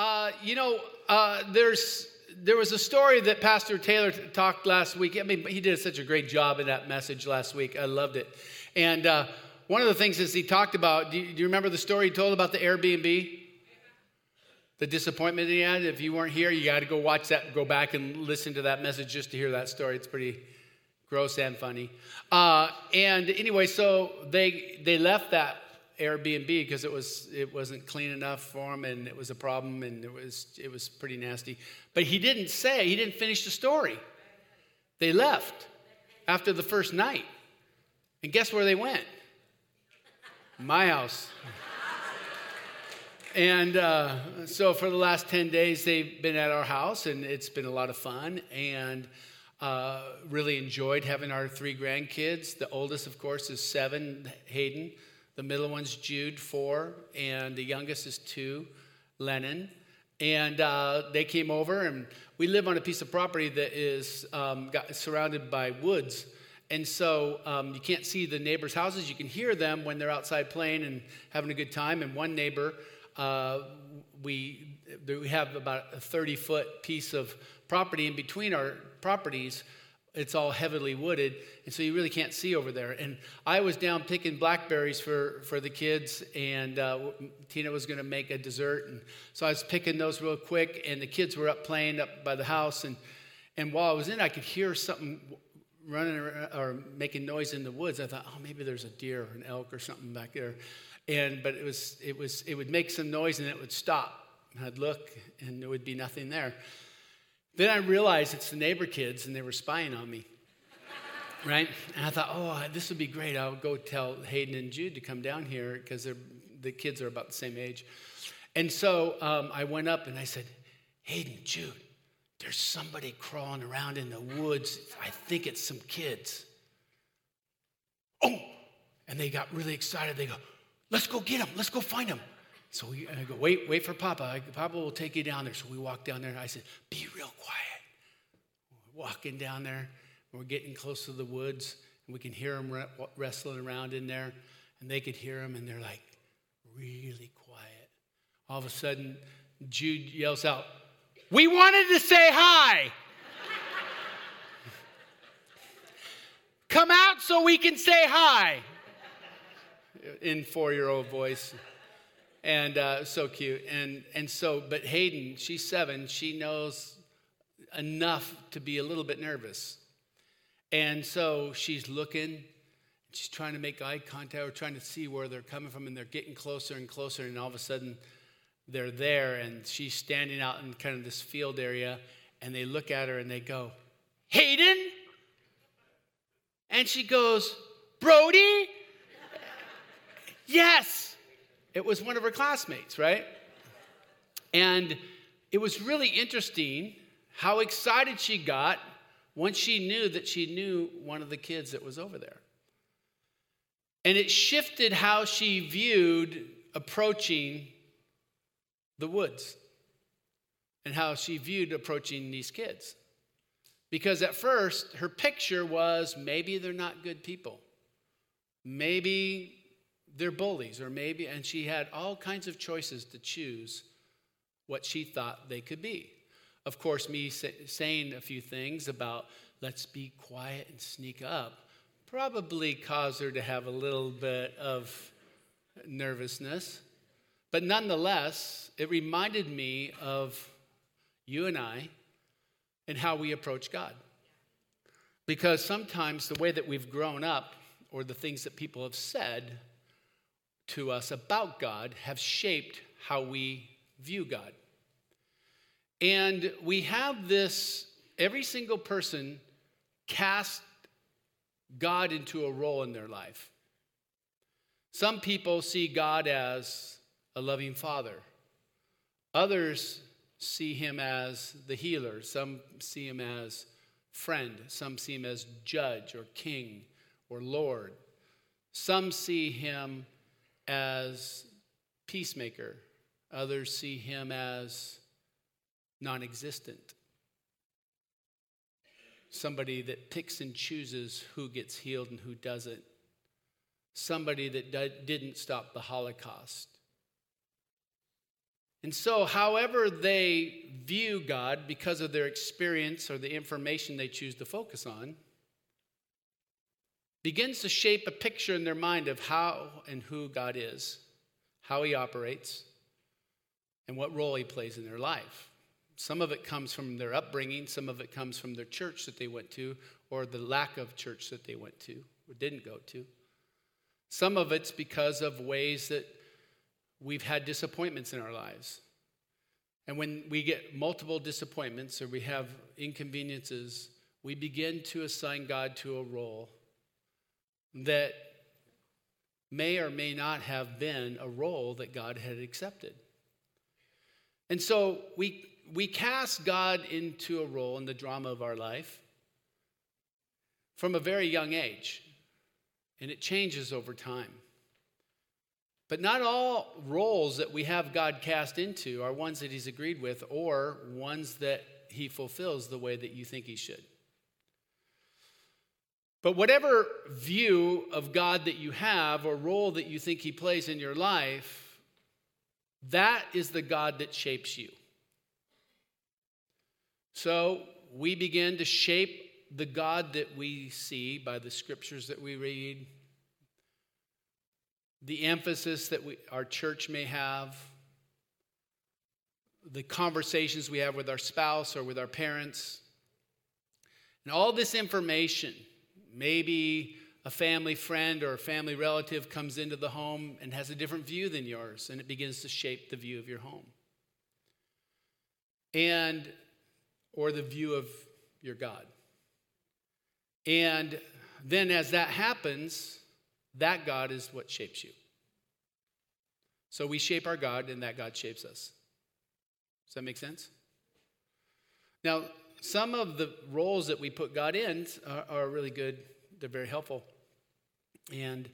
Uh, you know, uh, there's there was a story that Pastor Taylor t- talked last week. I mean, he did such a great job in that message last week. I loved it. And uh, one of the things is he talked about. Do you, do you remember the story he told about the Airbnb? The disappointment he had. If you weren't here, you got to go watch that. Go back and listen to that message just to hear that story. It's pretty gross and funny. Uh, and anyway, so they they left that Airbnb because it was it wasn't clean enough for him, and it was a problem, and it was it was pretty nasty. But he didn't say he didn't finish the story. They left after the first night, and guess where they went? My house. And uh, so for the last 10 days, they've been at our house, and it's been a lot of fun. And uh, really enjoyed having our three grandkids. The oldest, of course, is seven, Hayden. The middle one's Jude, four. And the youngest is two, Lennon. And uh, they came over, and we live on a piece of property that is um, surrounded by woods. And so um, you can't see the neighbors' houses. You can hear them when they're outside playing and having a good time. And one neighbor, uh, we, we have about a 30 foot piece of property in between our properties. It's all heavily wooded, and so you really can't see over there. And I was down picking blackberries for, for the kids, and uh, Tina was going to make a dessert. And so I was picking those real quick, and the kids were up playing up by the house. And, and while I was in, I could hear something running or making noise in the woods. I thought, oh, maybe there's a deer or an elk or something back there and but it was it was it would make some noise and it would stop and i'd look and there would be nothing there then i realized it's the neighbor kids and they were spying on me right? And i thought oh this would be great. I'll go tell hayden and jude to come down here because the kids are about the same age. And so um, i went up and i said hayden jude there's somebody crawling around in the woods. I think it's some kids. Oh and they got really excited. They go Let's go get them. Let's go find him. So we I go, wait, wait for Papa. I, Papa will take you down there. So we walk down there, and I said, be real quiet. We're walking down there, we're getting close to the woods, and we can hear them wrestling around in there, and they could hear them, and they're like really quiet. All of a sudden, Jude yells out, We wanted to say hi. Come out so we can say hi in four year old voice. And uh, so cute. And, and so, but Hayden, she's seven, she knows enough to be a little bit nervous. And so she's looking, she's trying to make eye contact, or trying to see where they're coming from, and they're getting closer and closer, and all of a sudden they're there, and she's standing out in kind of this field area, and they look at her and they go, Hayden? And she goes, Brody? Yes, it was one of her classmates, right? And it was really interesting how excited she got once she knew that she knew one of the kids that was over there. And it shifted how she viewed approaching the woods and how she viewed approaching these kids. Because at first, her picture was maybe they're not good people. Maybe they're bullies, or maybe, and she had all kinds of choices to choose what she thought they could be. Of course, me say, saying a few things about let's be quiet and sneak up probably caused her to have a little bit of nervousness. But nonetheless, it reminded me of you and I and how we approach God. Because sometimes the way that we've grown up or the things that people have said to us about God have shaped how we view God. And we have this, every single person cast God into a role in their life. Some people see God as a loving father, others see him as the healer, some see him as friend, some see him as judge or king or lord. Some see him as peacemaker, others see him as non existent. Somebody that picks and chooses who gets healed and who doesn't. Somebody that didn't stop the Holocaust. And so, however they view God because of their experience or the information they choose to focus on, begins to shape a picture in their mind of how and who God is, how He operates, and what role He plays in their life. Some of it comes from their upbringing, some of it comes from their church that they went to, or the lack of church that they went to or didn't go to. Some of it's because of ways that we've had disappointments in our lives. And when we get multiple disappointments or we have inconveniences, we begin to assign God to a role that may or may not have been a role that God had accepted. And so we, we cast God into a role in the drama of our life from a very young age, and it changes over time. But not all roles that we have God cast into are ones that He's agreed with or ones that He fulfills the way that you think He should. But whatever view of God that you have or role that you think He plays in your life, that is the God that shapes you. So we begin to shape the God that we see by the scriptures that we read, the emphasis that we, our church may have, the conversations we have with our spouse or with our parents. And all this information, maybe a family friend or a family relative comes into the home and has a different view than yours, and it begins to shape the view of your home. And, or the view of your God. And then as that happens, that God is what shapes you. So we shape our God, and that God shapes us. Does that make sense? Now, some of the roles that we put God in are, are really good, they're very helpful. And,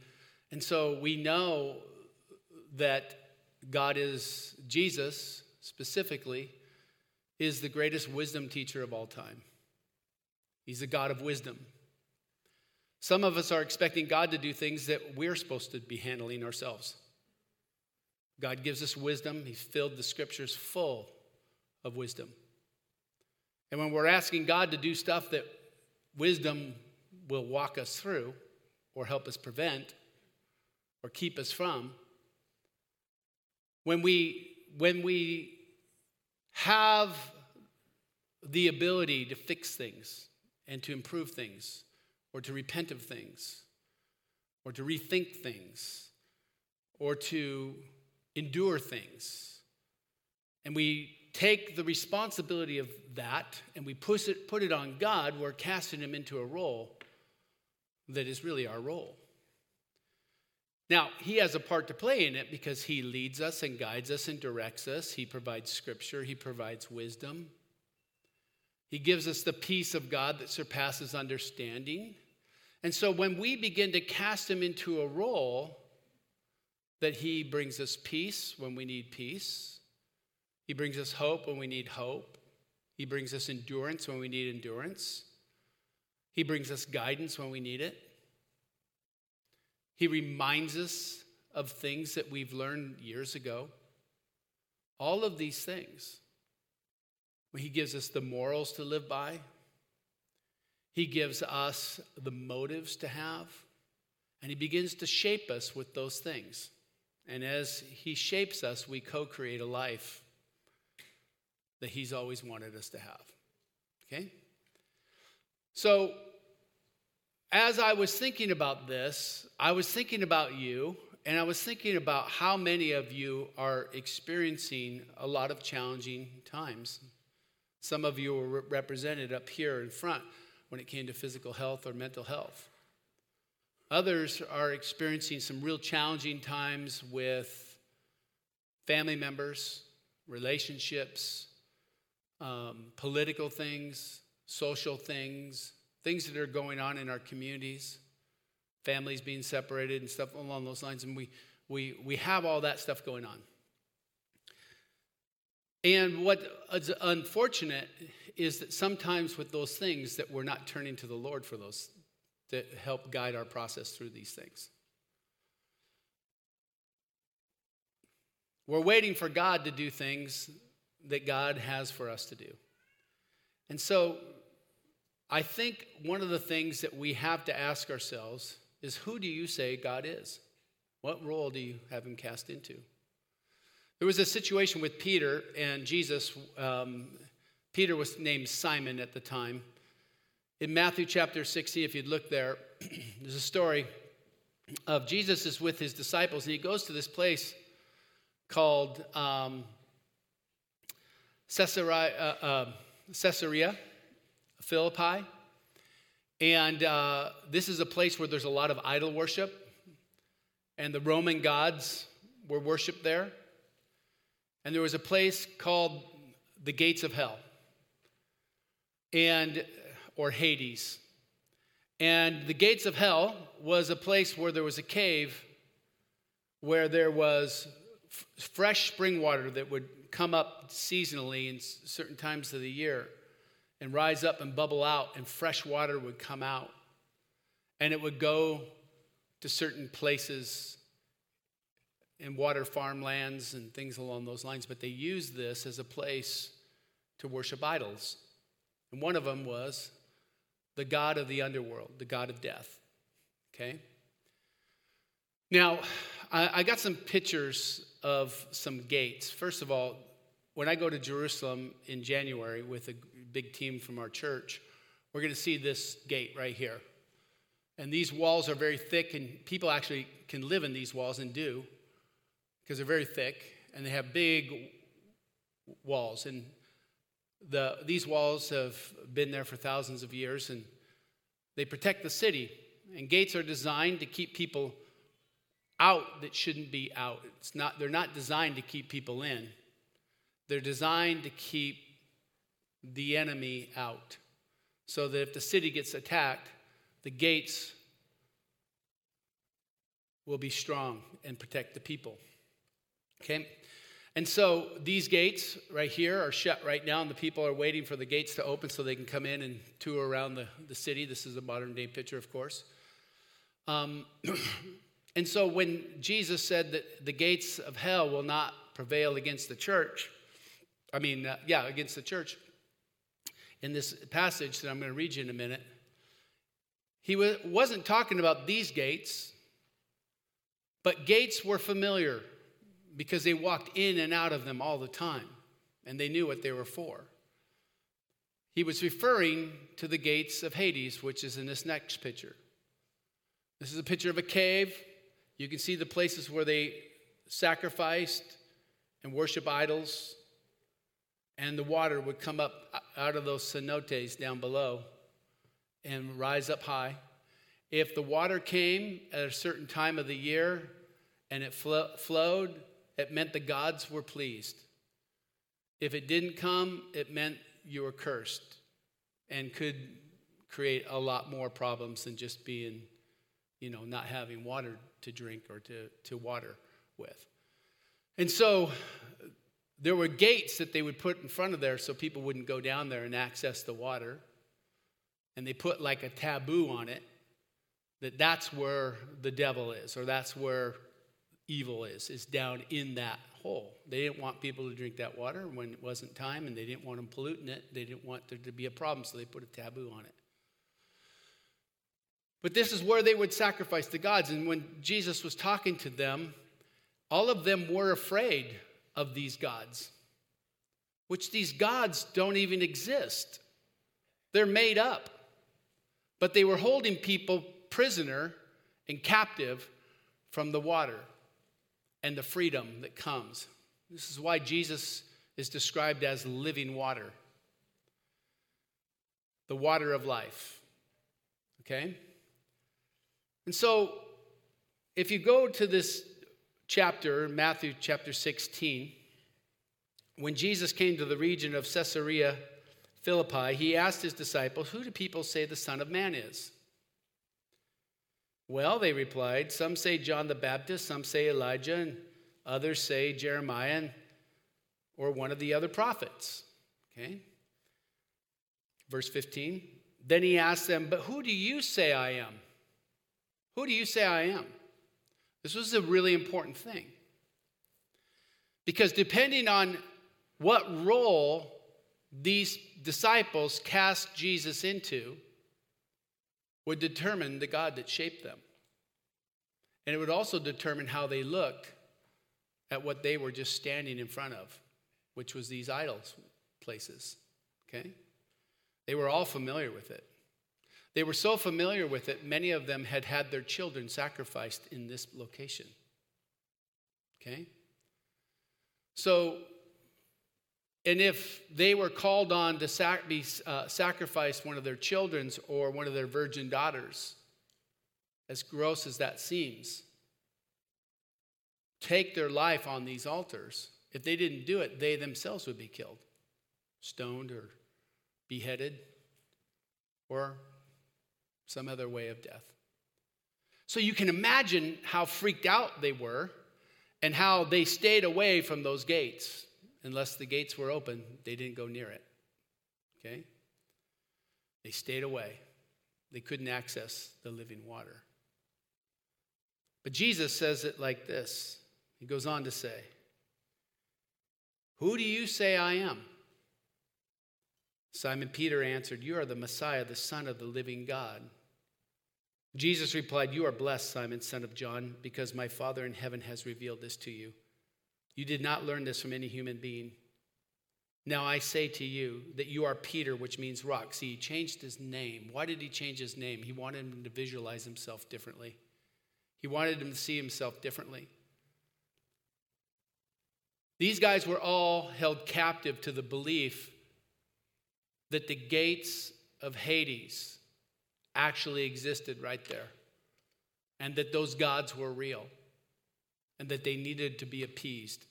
and so we know that God is, Jesus specifically, is the greatest wisdom teacher of all time. He's the God of wisdom. Some of us are expecting God to do things that we're supposed to be handling ourselves. God gives us wisdom. He's filled the scriptures full of wisdom. And when we're asking God to do stuff that wisdom will walk us through or help us prevent or keep us from, when we, when we have the ability to fix things and to improve things or to repent of things or to rethink things or to endure things. And we take the responsibility of that and we push it, put it on God, we're casting him into a role that is really our role. Now, he has a part to play in it because he leads us and guides us and directs us. He provides scripture, he provides wisdom. He gives us the peace of God that surpasses understanding. And so when we begin to cast him into a role, that He brings us peace when we need peace. He brings us hope when we need hope. He brings us endurance when we need endurance. He brings us guidance when we need it. He reminds us of things that we've learned years ago. All of these things. He gives us the morals to live by. He gives us the motives to have. And He begins to shape us with those things. And as He shapes us, we co create a life that He's always wanted us to have. Okay? So, as I was thinking about this, I was thinking about you, and I was thinking about how many of you are experiencing a lot of challenging times. Some of you were represented up here in front when it came to physical health or mental health. Others are experiencing some real challenging times with family members, relationships, um, political things, social things, things that are going on in our communities, families being separated and stuff along those lines. And we, we, we have all that stuff going on. And what is unfortunate is that sometimes with those things that we're not turning to the Lord for those to help guide our process through these things. We're waiting for God to do things that God has for us to do. And so I think one of the things that we have to ask ourselves is who do you say God is? What role do you have him cast into? There was a situation with Peter and Jesus. Um, Peter was named Simon at the time. In Matthew chapter 16, if you'd look there, there's a story of Jesus is with his disciples, and he goes to this place called um, Caesarea, uh, uh, Caesarea Philippi. And uh, this is a place where there's a lot of idol worship, and the Roman gods were worshiped there. And there was a place called the gates of hell, and or Hades. And the gates of hell was a place where there was a cave where there was f- fresh spring water that would come up seasonally in certain times of the year and rise up and bubble out, and fresh water would come out. And it would go to certain places in water farmlands and things along those lines. But they used this as a place to worship idols. And one of them was the God of the underworld, the God of death. Okay? Now, I, I got some pictures of some gates. First of all, when I go to Jerusalem in January with a big team from our church, we're going to see this gate right here. And these walls are very thick, and people actually can live in these walls and do because they're very thick and they have big walls. And the, these walls have been there for thousands of years and they protect the city. And gates are designed to keep people out that shouldn't be out. It's not, they're not designed to keep people in. They're designed to keep the enemy out so that if the city gets attacked, the gates will be strong and protect the people. Okay? And so these gates right here are shut right now, and the people are waiting for the gates to open so they can come in and tour around the, the city. This is a modern day picture, of course. Um, and so when Jesus said that the gates of hell will not prevail against the church, I mean, uh, yeah, against the church, in this passage that I'm going to read you in a minute, he wasn't talking about these gates, but gates were familiar because they walked in and out of them all the time and they knew what they were for. He was referring to the gates of Hades, which is in this next picture. This is a picture of a cave. You can see the places where they sacrificed and worship idols and the water would come up out of those cenotes down below and rise up high. If the water came at a certain time of the year and it flo- flowed, it meant the gods were pleased. If it didn't come, it meant you were cursed and could create a lot more problems than just being, you know, not having water to drink or to, to water with. And so there were gates that they would put in front of there so people wouldn't go down there and access the water. And they put like a taboo on it that that's where the devil is or that's where evil is, is down in that hole. They didn't want people to drink that water when it wasn't time and they didn't want them polluting it. They didn't want there to be a problem, so they put a taboo on it. But this is where they would sacrifice the gods. And when Jesus was talking to them, all of them were afraid of these gods, which these gods don't even exist. They're made up. But they were holding people prisoner and captive from the water and the freedom that comes. This is why Jesus is described as living water, the water of life. Okay? And so, if you go to this chapter, Matthew chapter 16, when Jesus came to the region of Caesarea Philippi, he asked his disciples, Who do people say the Son of Man is? Well, they replied, Some say John the Baptist, some say Elijah, and others say Jeremiah or one of the other prophets. Okay? Verse 15. Then he asked them, But who do you say I am? Who do you say I am? This was a really important thing. Because depending on what role these disciples cast Jesus into, would determine the God that shaped them. And it would also determine how they looked at what they were just standing in front of, which was these idols places. Okay? They were all familiar with it. They were so familiar with it, many of them had had their children sacrificed in this location. Okay? So, and if they were called on to sac- be, uh, sacrifice one of their children's or one of their virgin daughters, as gross as that seems, take their life on these altars, if they didn't do it, they themselves would be killed, stoned or beheaded, or some other way of death. So you can imagine how freaked out they were and how they stayed away from those gates. Unless the gates were open, they didn't go near it. Okay? They stayed away. They couldn't access the living water. But Jesus says it like this He goes on to say, Who do you say I am? Simon Peter answered, You are the Messiah, the Son of the living God. Jesus replied, You are blessed, Simon, son of John, because my Father in heaven has revealed this to you. You did not learn this from any human being. Now I say to you that you are Peter, which means rock. See, he changed his name. Why did he change his name? He wanted him to visualize himself differently, he wanted him to see himself differently. These guys were all held captive to the belief that the gates of Hades, actually existed right there, and that those gods were real, and that they needed to be appeased.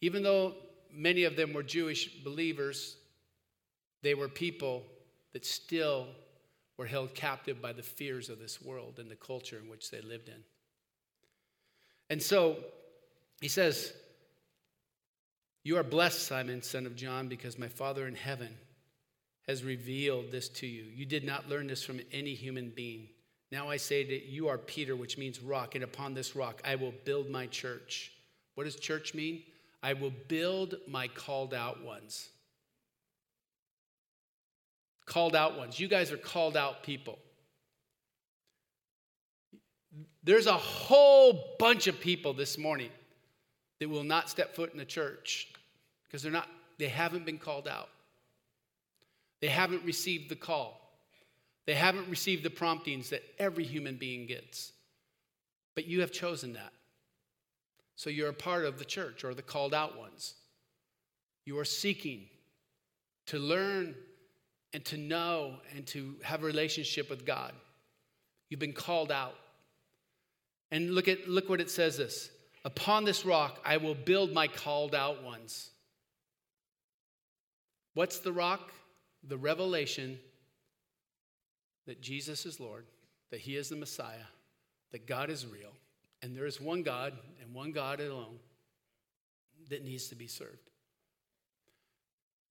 Even though many of them were Jewish believers, they were people that still were held captive by the fears of this world and the culture in which they lived in. And so he says, You are blessed, Simon, son of John, because my Father in heaven has revealed this to you. You did not learn this from any human being. Now I say that you are Peter, which means rock, and upon this rock I will build my church. What does church mean? I will build my called out ones. Called out ones. You guys are called out people. There's a whole bunch of people this morning that will not step foot in the church because they're not they haven't been called out. They haven't received the call. They haven't received the promptings that every human being gets. But you have chosen that. So you're a part of the church or the called out ones. You are seeking to learn and to know and to have a relationship with God. You've been called out. And look at look what it says this. Upon this rock I will build my called out ones. What's the rock? The revelation that Jesus is Lord, that He is the Messiah, that God is real, and there is one God and one God alone that needs to be served.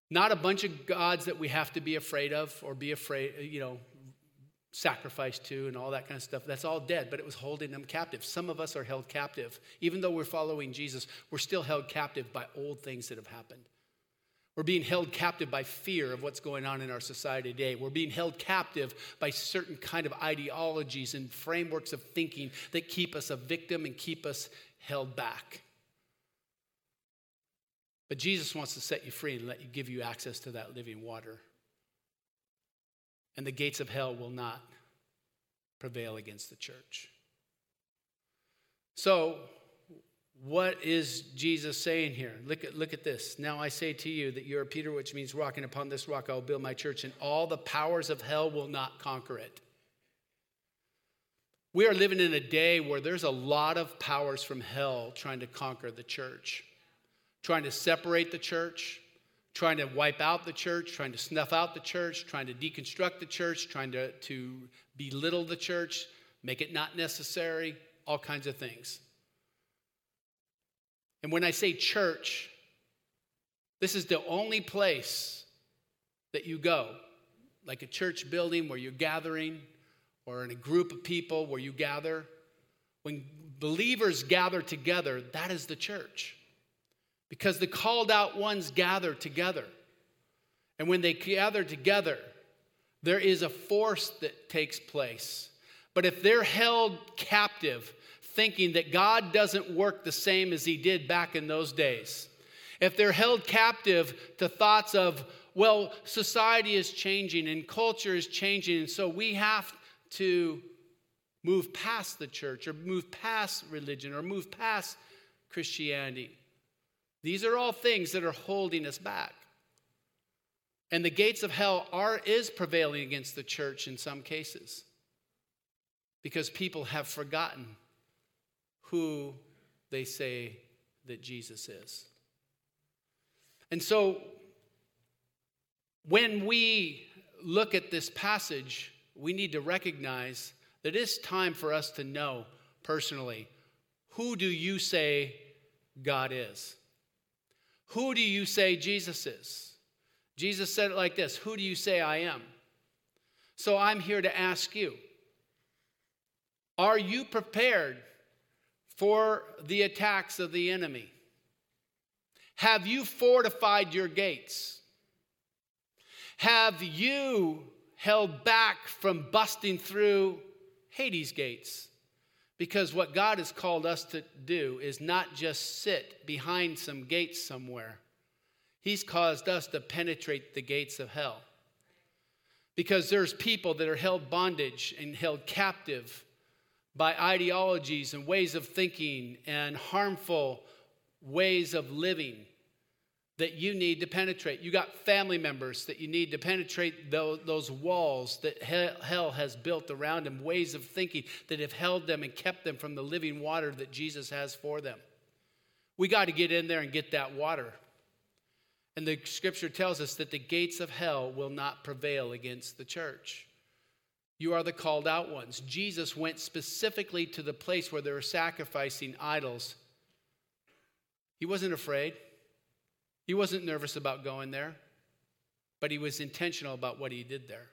Not a bunch of gods that we have to be afraid of or be afraid, you know, sacrificed to and all that kind of stuff. That's all dead, but it was holding them captive. Some of us are held captive. Even though we're following Jesus, we're still held captive by old things that have happened. We're being held captive by fear of what's going on in our society today. We're being held captive by certain kind of ideologies and frameworks of thinking that keep us a victim and keep us held back. But Jesus wants to set you free and let you give you access to that living water. And the gates of hell will not prevail against the church. So, what is Jesus saying here? Look at, look at this. Now I say to you that you are Peter, which means rock, and upon this rock I will build my church, and all the powers of hell will not conquer it. We are living in a day where there's a lot of powers from hell trying to conquer the church, trying to separate the church, trying to wipe out the church, trying to snuff out the church, trying to deconstruct the church, trying to, to belittle the church, make it not necessary, all kinds of things. And when I say church, this is the only place that you go, like a church building where you're gathering, or in a group of people where you gather. When believers gather together, that is the church. because the called out ones gather together. And when they gather together, there is a force that takes place. But if they're held captive, thinking that God doesn't work the same as He did back in those days, if they're held captive to thoughts of, well, society is changing and culture is changing, and so we have to move past the church or move past religion or move past Christianity. These are all things that are holding us back. And the gates of hell are is prevailing against the church in some cases because people have forgotten who they say that Jesus is. And so when we look at this passage, we need to recognize that it's time for us to know personally who do you say God is? Who do you say Jesus is? Jesus said it like this Who do you say I am? So I'm here to ask you Are you prepared for the attacks of the enemy? Have you fortified your gates? Have you held back from busting through Hades gates? Because what God has called us to do is not just sit behind some gates somewhere, He's caused us to penetrate the gates of hell. Because there's people that are held bondage and held captive by ideologies and ways of thinking and harmful ways of living that you need to penetrate. You got family members that you need to penetrate those walls that hell has built around them, ways of thinking that have held them and kept them from the living water that Jesus has for them. We got to get in there and get that water. And the scripture tells us that the gates of hell will not prevail against the church. You are the called out ones. Jesus went specifically to the place where they were sacrificing idols. He wasn't afraid. He wasn't nervous about going there, but he was intentional about what he did there.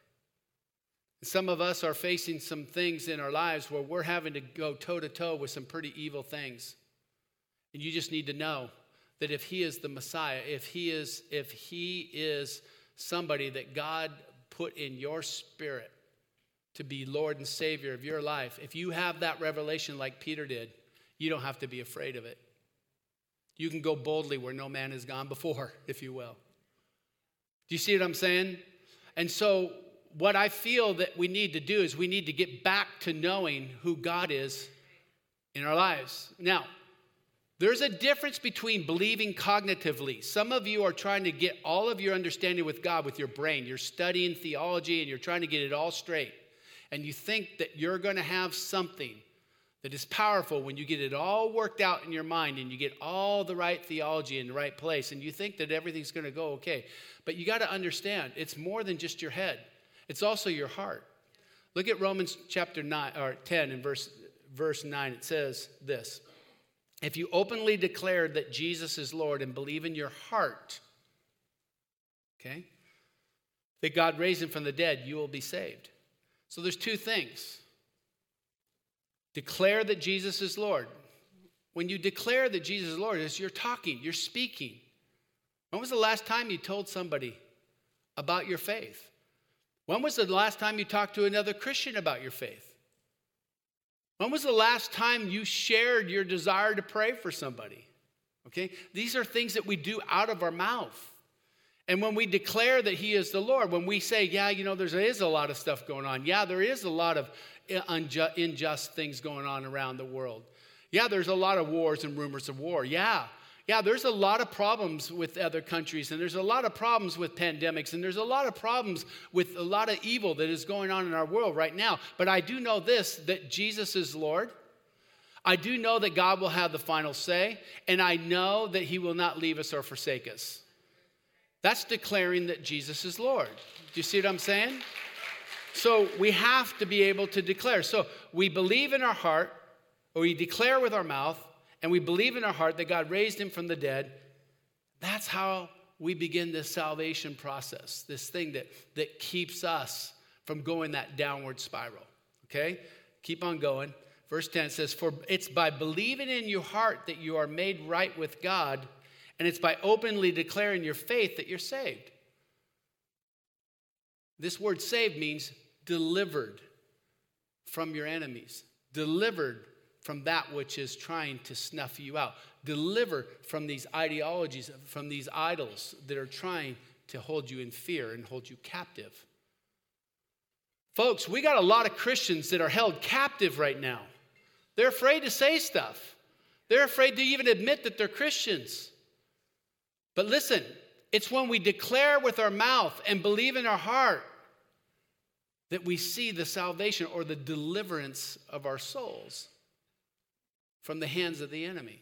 Some of us are facing some things in our lives where we're having to go toe to toe with some pretty evil things. And you just need to know that if he is the Messiah, if he is if he is somebody that God put in your spirit to be Lord and Savior of your life, if you have that revelation like Peter did, you don't have to be afraid of it. You can go boldly where no man has gone before, if you will. Do you see what I'm saying? And so, what I feel that we need to do is we need to get back to knowing who God is in our lives. Now, there's a difference between believing cognitively. Some of you are trying to get all of your understanding with God with your brain. You're studying theology and you're trying to get it all straight. And you think that you're going to have something that is powerful when you get it all worked out in your mind and you get all the right theology in the right place and you think that everything's going to go okay. But you got to understand, it's more than just your head, it's also your heart. Look at Romans chapter 9 or 10 and verse verse 9. It says this. If you openly declare that Jesus is Lord and believe in your heart, okay, that God raised him from the dead, you will be saved. So there's two things. Declare that Jesus is Lord. When you declare that Jesus is Lord, you're talking, you're speaking. When was the last time you told somebody about your faith? When was the last time you talked to another Christian about your faith? When was the last time you shared your desire to pray for somebody? Okay? These are things that we do out of our mouth. And when we declare that He is the Lord, when we say, yeah, you know, there is a lot of stuff going on. Yeah, there is a lot of unjust, unjust things going on around the world. Yeah, there's a lot of wars and rumors of war. Yeah. Yeah, there's a lot of problems with other countries, and there's a lot of problems with pandemics, and there's a lot of problems with a lot of evil that is going on in our world right now. But I do know this that Jesus is Lord. I do know that God will have the final say, and I know that He will not leave us or forsake us. That's declaring that Jesus is Lord. Do you see what I'm saying? So we have to be able to declare. So we believe in our heart, or we declare with our mouth, and we believe in our heart that God raised him from the dead. That's how we begin this salvation process, this thing that, that keeps us from going that downward spiral. Okay? Keep on going. Verse 10 says, For it's by believing in your heart that you are made right with God, And it's by openly declaring your faith that you're saved. This word saved means delivered from your enemies, delivered from that which is trying to snuff you out, delivered from these ideologies, from these idols that are trying to hold you in fear and hold you captive. Folks, we got a lot of Christians that are held captive right now. They're afraid to say stuff. They're afraid to even admit that they're Christians. But listen, it's when we declare with our mouth and believe in our heart that we see the salvation or the deliverance of our souls from the hands of the enemy,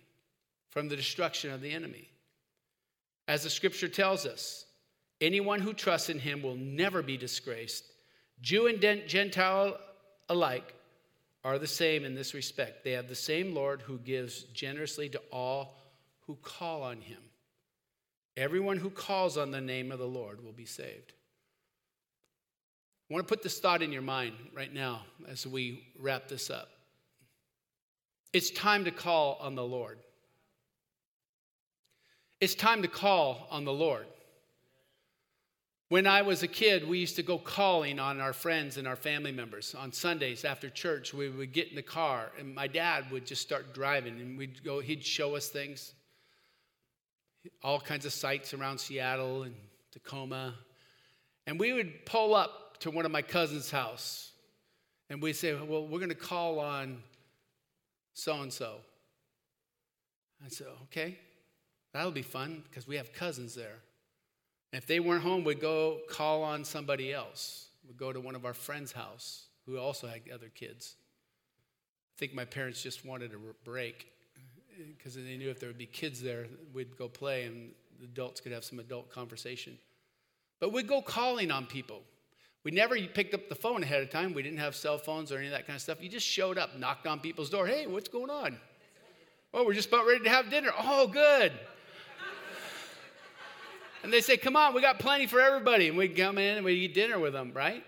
from the destruction of the enemy. As the scripture tells us, anyone who trusts in him will never be disgraced. Jew and Gentile alike are the same in this respect. They have the same Lord who gives generously to all who call on him. Everyone who calls on the name of the Lord will be saved. I want to put this thought in your mind right now as we wrap this up. It's time to call on the Lord. It's time to call on the Lord. When I was a kid, we used to go calling on our friends and our family members. On Sundays after church, we would get in the car, and my dad would just start driving, and we'd go, he'd show us things, all kinds of sites around Seattle and Tacoma. And we would pull up to one of my cousin's house, and we'd say, Well, we're going to call on so and so. I said, okay, that'll be fun because we have cousins there. And if they weren't home, we'd go call on somebody else. We'd go to one of our friends' house who also had other kids. I think my parents just wanted a break because they knew if there would be kids there, we'd go play and the adults could have some adult conversation. But we'd go calling on people. We never picked up the phone ahead of time. We didn't have cell phones or any of that kind of stuff. You just showed up, knocked on people's door. Hey, what's going on? Oh, we're just about ready to have dinner. Oh, good. and they say, Come on, we got plenty for everybody. And we'd come in and we'd eat dinner with them, right?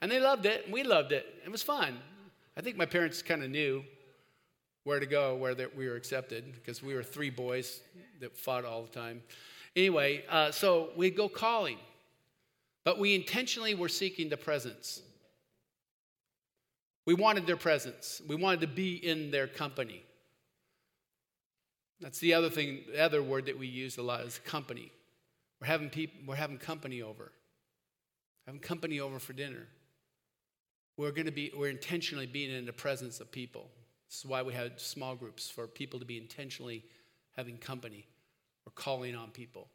And they loved it, and we loved it. It was fun. I think my parents kind of knew where to go, where that we were accepted, because we were three boys that fought all the time. Anyway, uh, so we'd go calling. But we intentionally were seeking the presence. We wanted their presence. We wanted to be in their company. That's the other thing, the other word that we use a lot is company. We're having people, we're having company over. Having company over for dinner. We're going to be, we're intentionally being in the presence of people. This is why we had small groups for people to be intentionally having company or calling on people.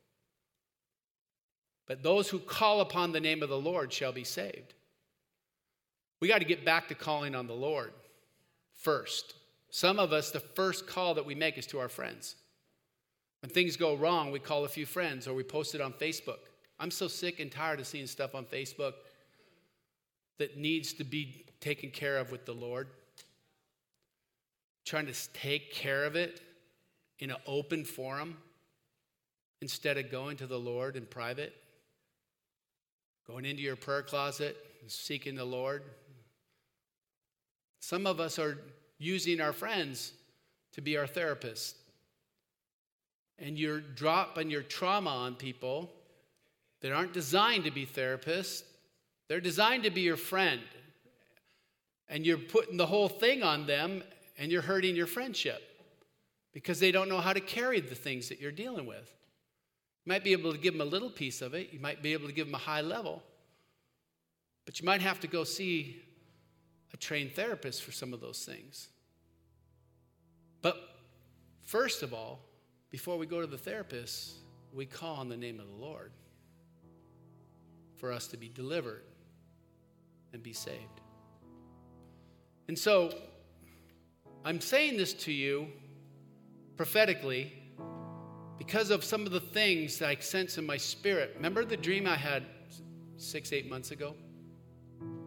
But those who call upon the name of the Lord shall be saved. We got to get back to calling on the Lord first. Some of us, the first call that we make is to our friends. When things go wrong, we call a few friends or we post it on Facebook. I'm so sick and tired of seeing stuff on Facebook that needs to be taken care of with the Lord. Trying to take care of it in an open forum instead of going to the Lord in private going into your prayer closet seeking the Lord. Some of us are using our friends to be our therapist. And you're dropping your trauma on people that aren't designed to be therapists, they're designed to be your friend. And you're putting the whole thing on them and you're hurting your friendship because they don't know how to carry the things that you're dealing with. You might be able to give them a little piece of it, you might be able to give them a high level, but you might have to go see a trained therapist for some of those things. But first of all, before we go to the therapist, we call on the name of the Lord for us to be delivered and be saved. And so, I'm saying this to you prophetically because of some of the things that I sense in my spirit. Remember the dream I had six, eight months ago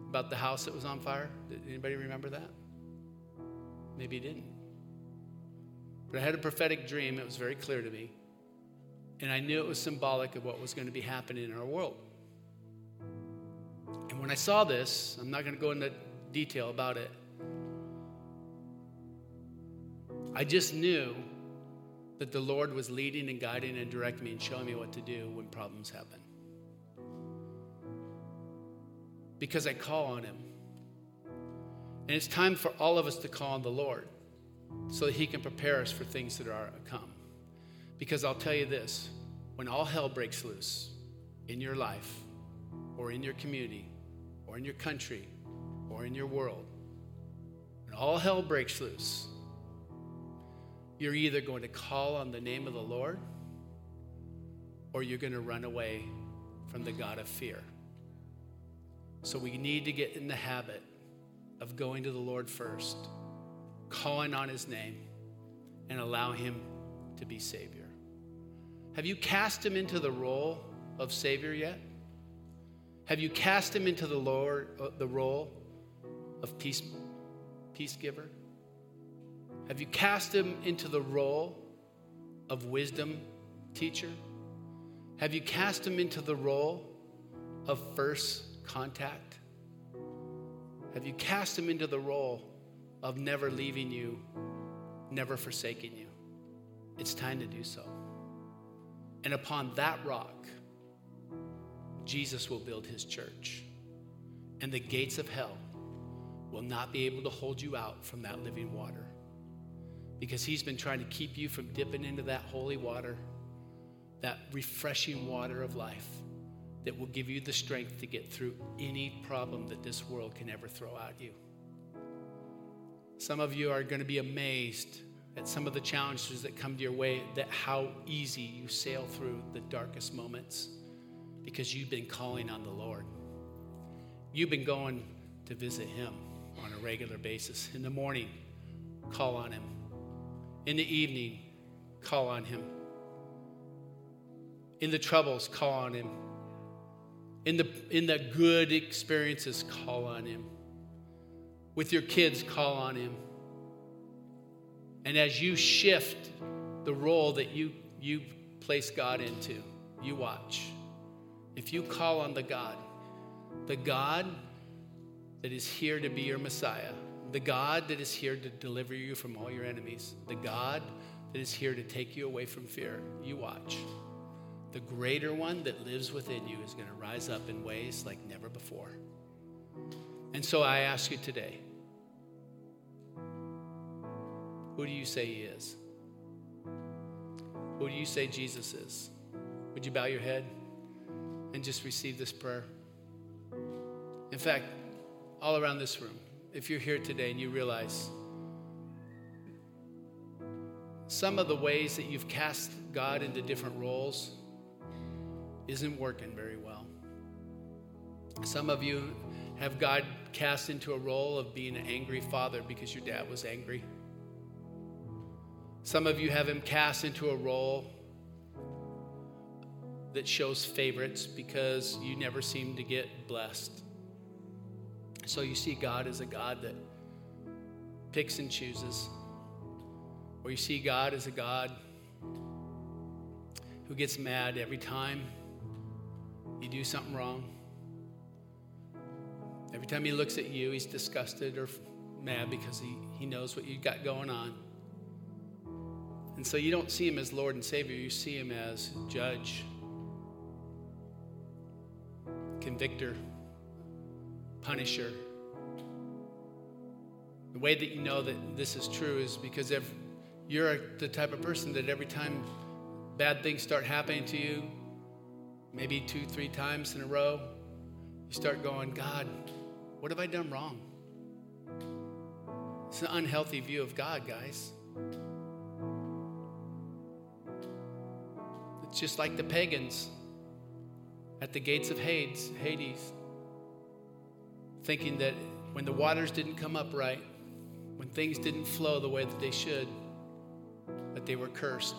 about the house that was on fire? Did anybody remember that? Maybe you didn't. But I had a prophetic dream. It was very clear to me. And I knew it was symbolic of what was going to be happening in our world. And when I saw this, I'm not going to go into detail about it. I just knew that the Lord was leading and guiding and directing me and showing me what to do when problems happen. Because I call on Him. And it's time for all of us to call on the Lord so that He can prepare us for things that are to come. Because I'll tell you this when all hell breaks loose in your life, or in your community, or in your country, or in your world, when all hell breaks loose, you're either going to call on the name of the Lord or you're going to run away from the God of fear. So we need to get in the habit of going to the Lord first, calling on his name, and allow him to be Savior. Have you cast him into the role of Savior yet? Have you cast him into the Lord, uh, the role of peace, peace giver? Have you cast him into the role of wisdom teacher? Have you cast him into the role of first contact? Have you cast him into the role of never leaving you, never forsaking you? It's time to do so. And upon that rock, Jesus will build his church. And the gates of hell will not be able to hold you out from that living water. Because he's been trying to keep you from dipping into that holy water, that refreshing water of life that will give you the strength to get through any problem that this world can ever throw at you. Some of you are going to be amazed at some of the challenges that come to your way, that how easy you sail through the darkest moments because you've been calling on the Lord. You've been going to visit Him on a regular basis. In the morning, call on Him. In the evening, call on Him. In the troubles, call on Him. In the, in the good experiences, call on Him. With your kids, call on Him. And as you shift the role that you, you place God into, you watch. If you call on the God, the God that is here to be your Messiah, the God that is here to deliver you from all your enemies, the God that is here to take you away from fear, you watch the greater one that lives within you is going to rise up in ways like never before. And so I ask you today who do you say he is? Who do you say Jesus is? Would you bow your head and just receive this prayer? In fact, all around this room, if you're here today and you realize some of the ways that you've cast God into different roles, isn't working very well. Some of you have God cast into a role of being an angry father because your dad was angry. Some of you have him cast into a role that shows favorites because you never seem to get blessed. So you see God as a God that picks and chooses, or you see God as a God who gets mad every time you do something wrong. Every time he looks at you, he's disgusted or mad because he, he knows what you got going on. And so you don't see him as Lord and Savior, you see him as judge, convictor, punisher. The way that you know that this is true is because if you're the type of person that every time bad things start happening to you, maybe two, three times in a row, you start going, God, what have I done wrong? It's an unhealthy view of God, guys. It's just like the pagans at the gates of Hades, Hades, thinking that when the waters didn't come up right, when things didn't flow the way that they should, that they were cursed.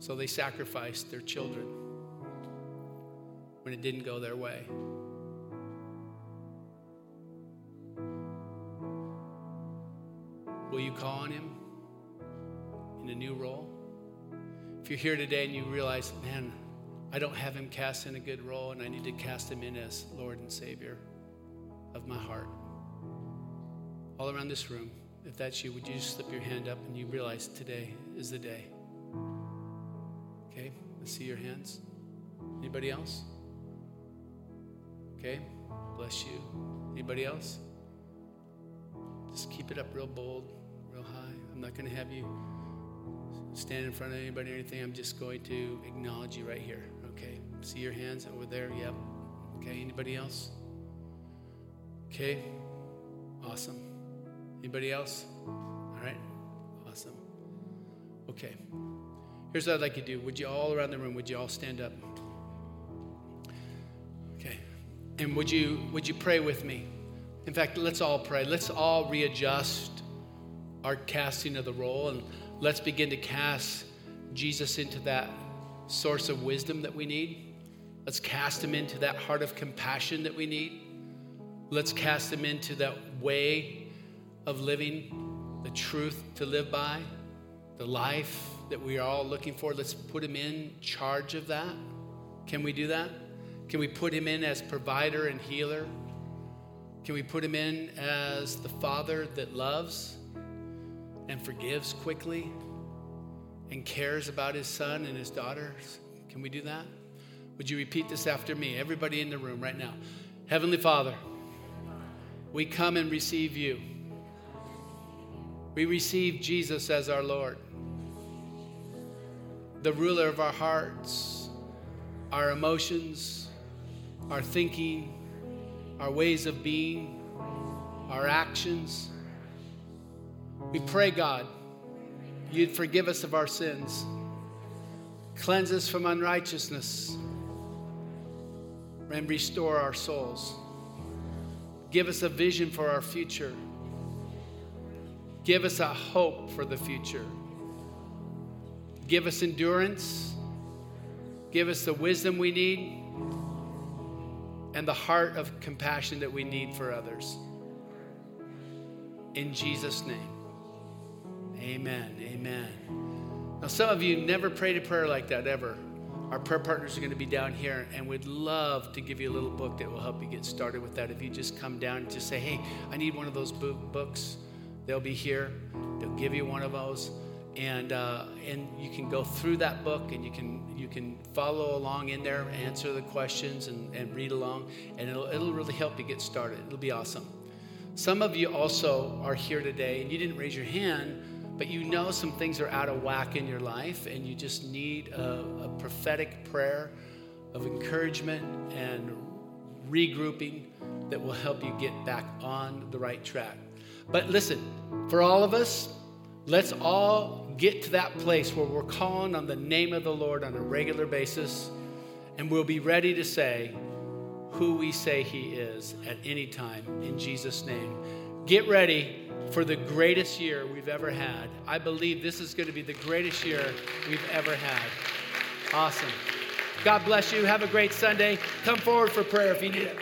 So they sacrificed their children when it didn't go their way. Will you call on him in a new role? If you're here today and you realize, man, I don't have him cast in a good role and I need to cast him in as Lord and Savior of my heart. All around this room, If that's you, would you just slip your hand up and you realize today is the day? Okay, let's see your hands. Anybody else? Okay, bless you. Anybody else? Just keep it up real bold, real high. I'm not going to have you stand in front of anybody or anything. I'm just going to acknowledge you right here. See your hands over there. Yep. Okay, anybody else? Okay, awesome. Anybody else? All right, awesome. Okay, here's what I'd like you to do. Would you all around the room, would you all stand up? Okay, and would you would you pray with me? In fact, let's all pray. Let's all readjust our casting of the role and let's begin to cast Jesus into that source of wisdom that we need. Let's cast him into that heart of compassion that we need. Let's cast him into that way of living, the truth to live by, the life that we are all looking for. Let's put him in charge of that. Can we do that? Can we put him in as provider and healer? Can we put him in as the father that loves and forgives quickly and cares about his son and his daughters? Can we do that? Would you repeat this after me? Everybody in the room right now. Heavenly Father, we come and receive you. We receive Jesus as our Lord, the ruler of our hearts, our emotions, our thinking, our ways of being, our actions. We pray, God, you'd forgive us of our sins, cleanse us from unrighteousness, and restore our souls. Give us a vision for our future. Give us a hope for the future. Give us endurance. Give us the wisdom we need and the heart of compassion that we need for others. In Jesus' name, amen. Amen. Now, some of you never prayed a prayer like that ever. Our prayer partners are going to be down here, and we'd love to give you a little book that will help you get started with that. If you just come down and just say, Hey, I need one of those books, they'll be here. They'll give you one of those and uh, and you can go through that book and you can you can follow along in there answer the questions and, and read along and it'll, it'll really help you get started it'll be awesome some of you also are here today and you didn't raise your hand but you know some things are out of whack in your life and you just need a, a prophetic prayer of encouragement and regrouping that will help you get back on the right track but listen for all of us let's all get to that place where we're calling on the name of the Lord on a regular basis, and we'll be ready to say who we say He is at any time in Jesus' name. Get ready for the greatest year we've ever had. I believe this is going to be the greatest year we've ever had. Awesome. God bless you. Have a great Sunday. Come forward for prayer if you need it.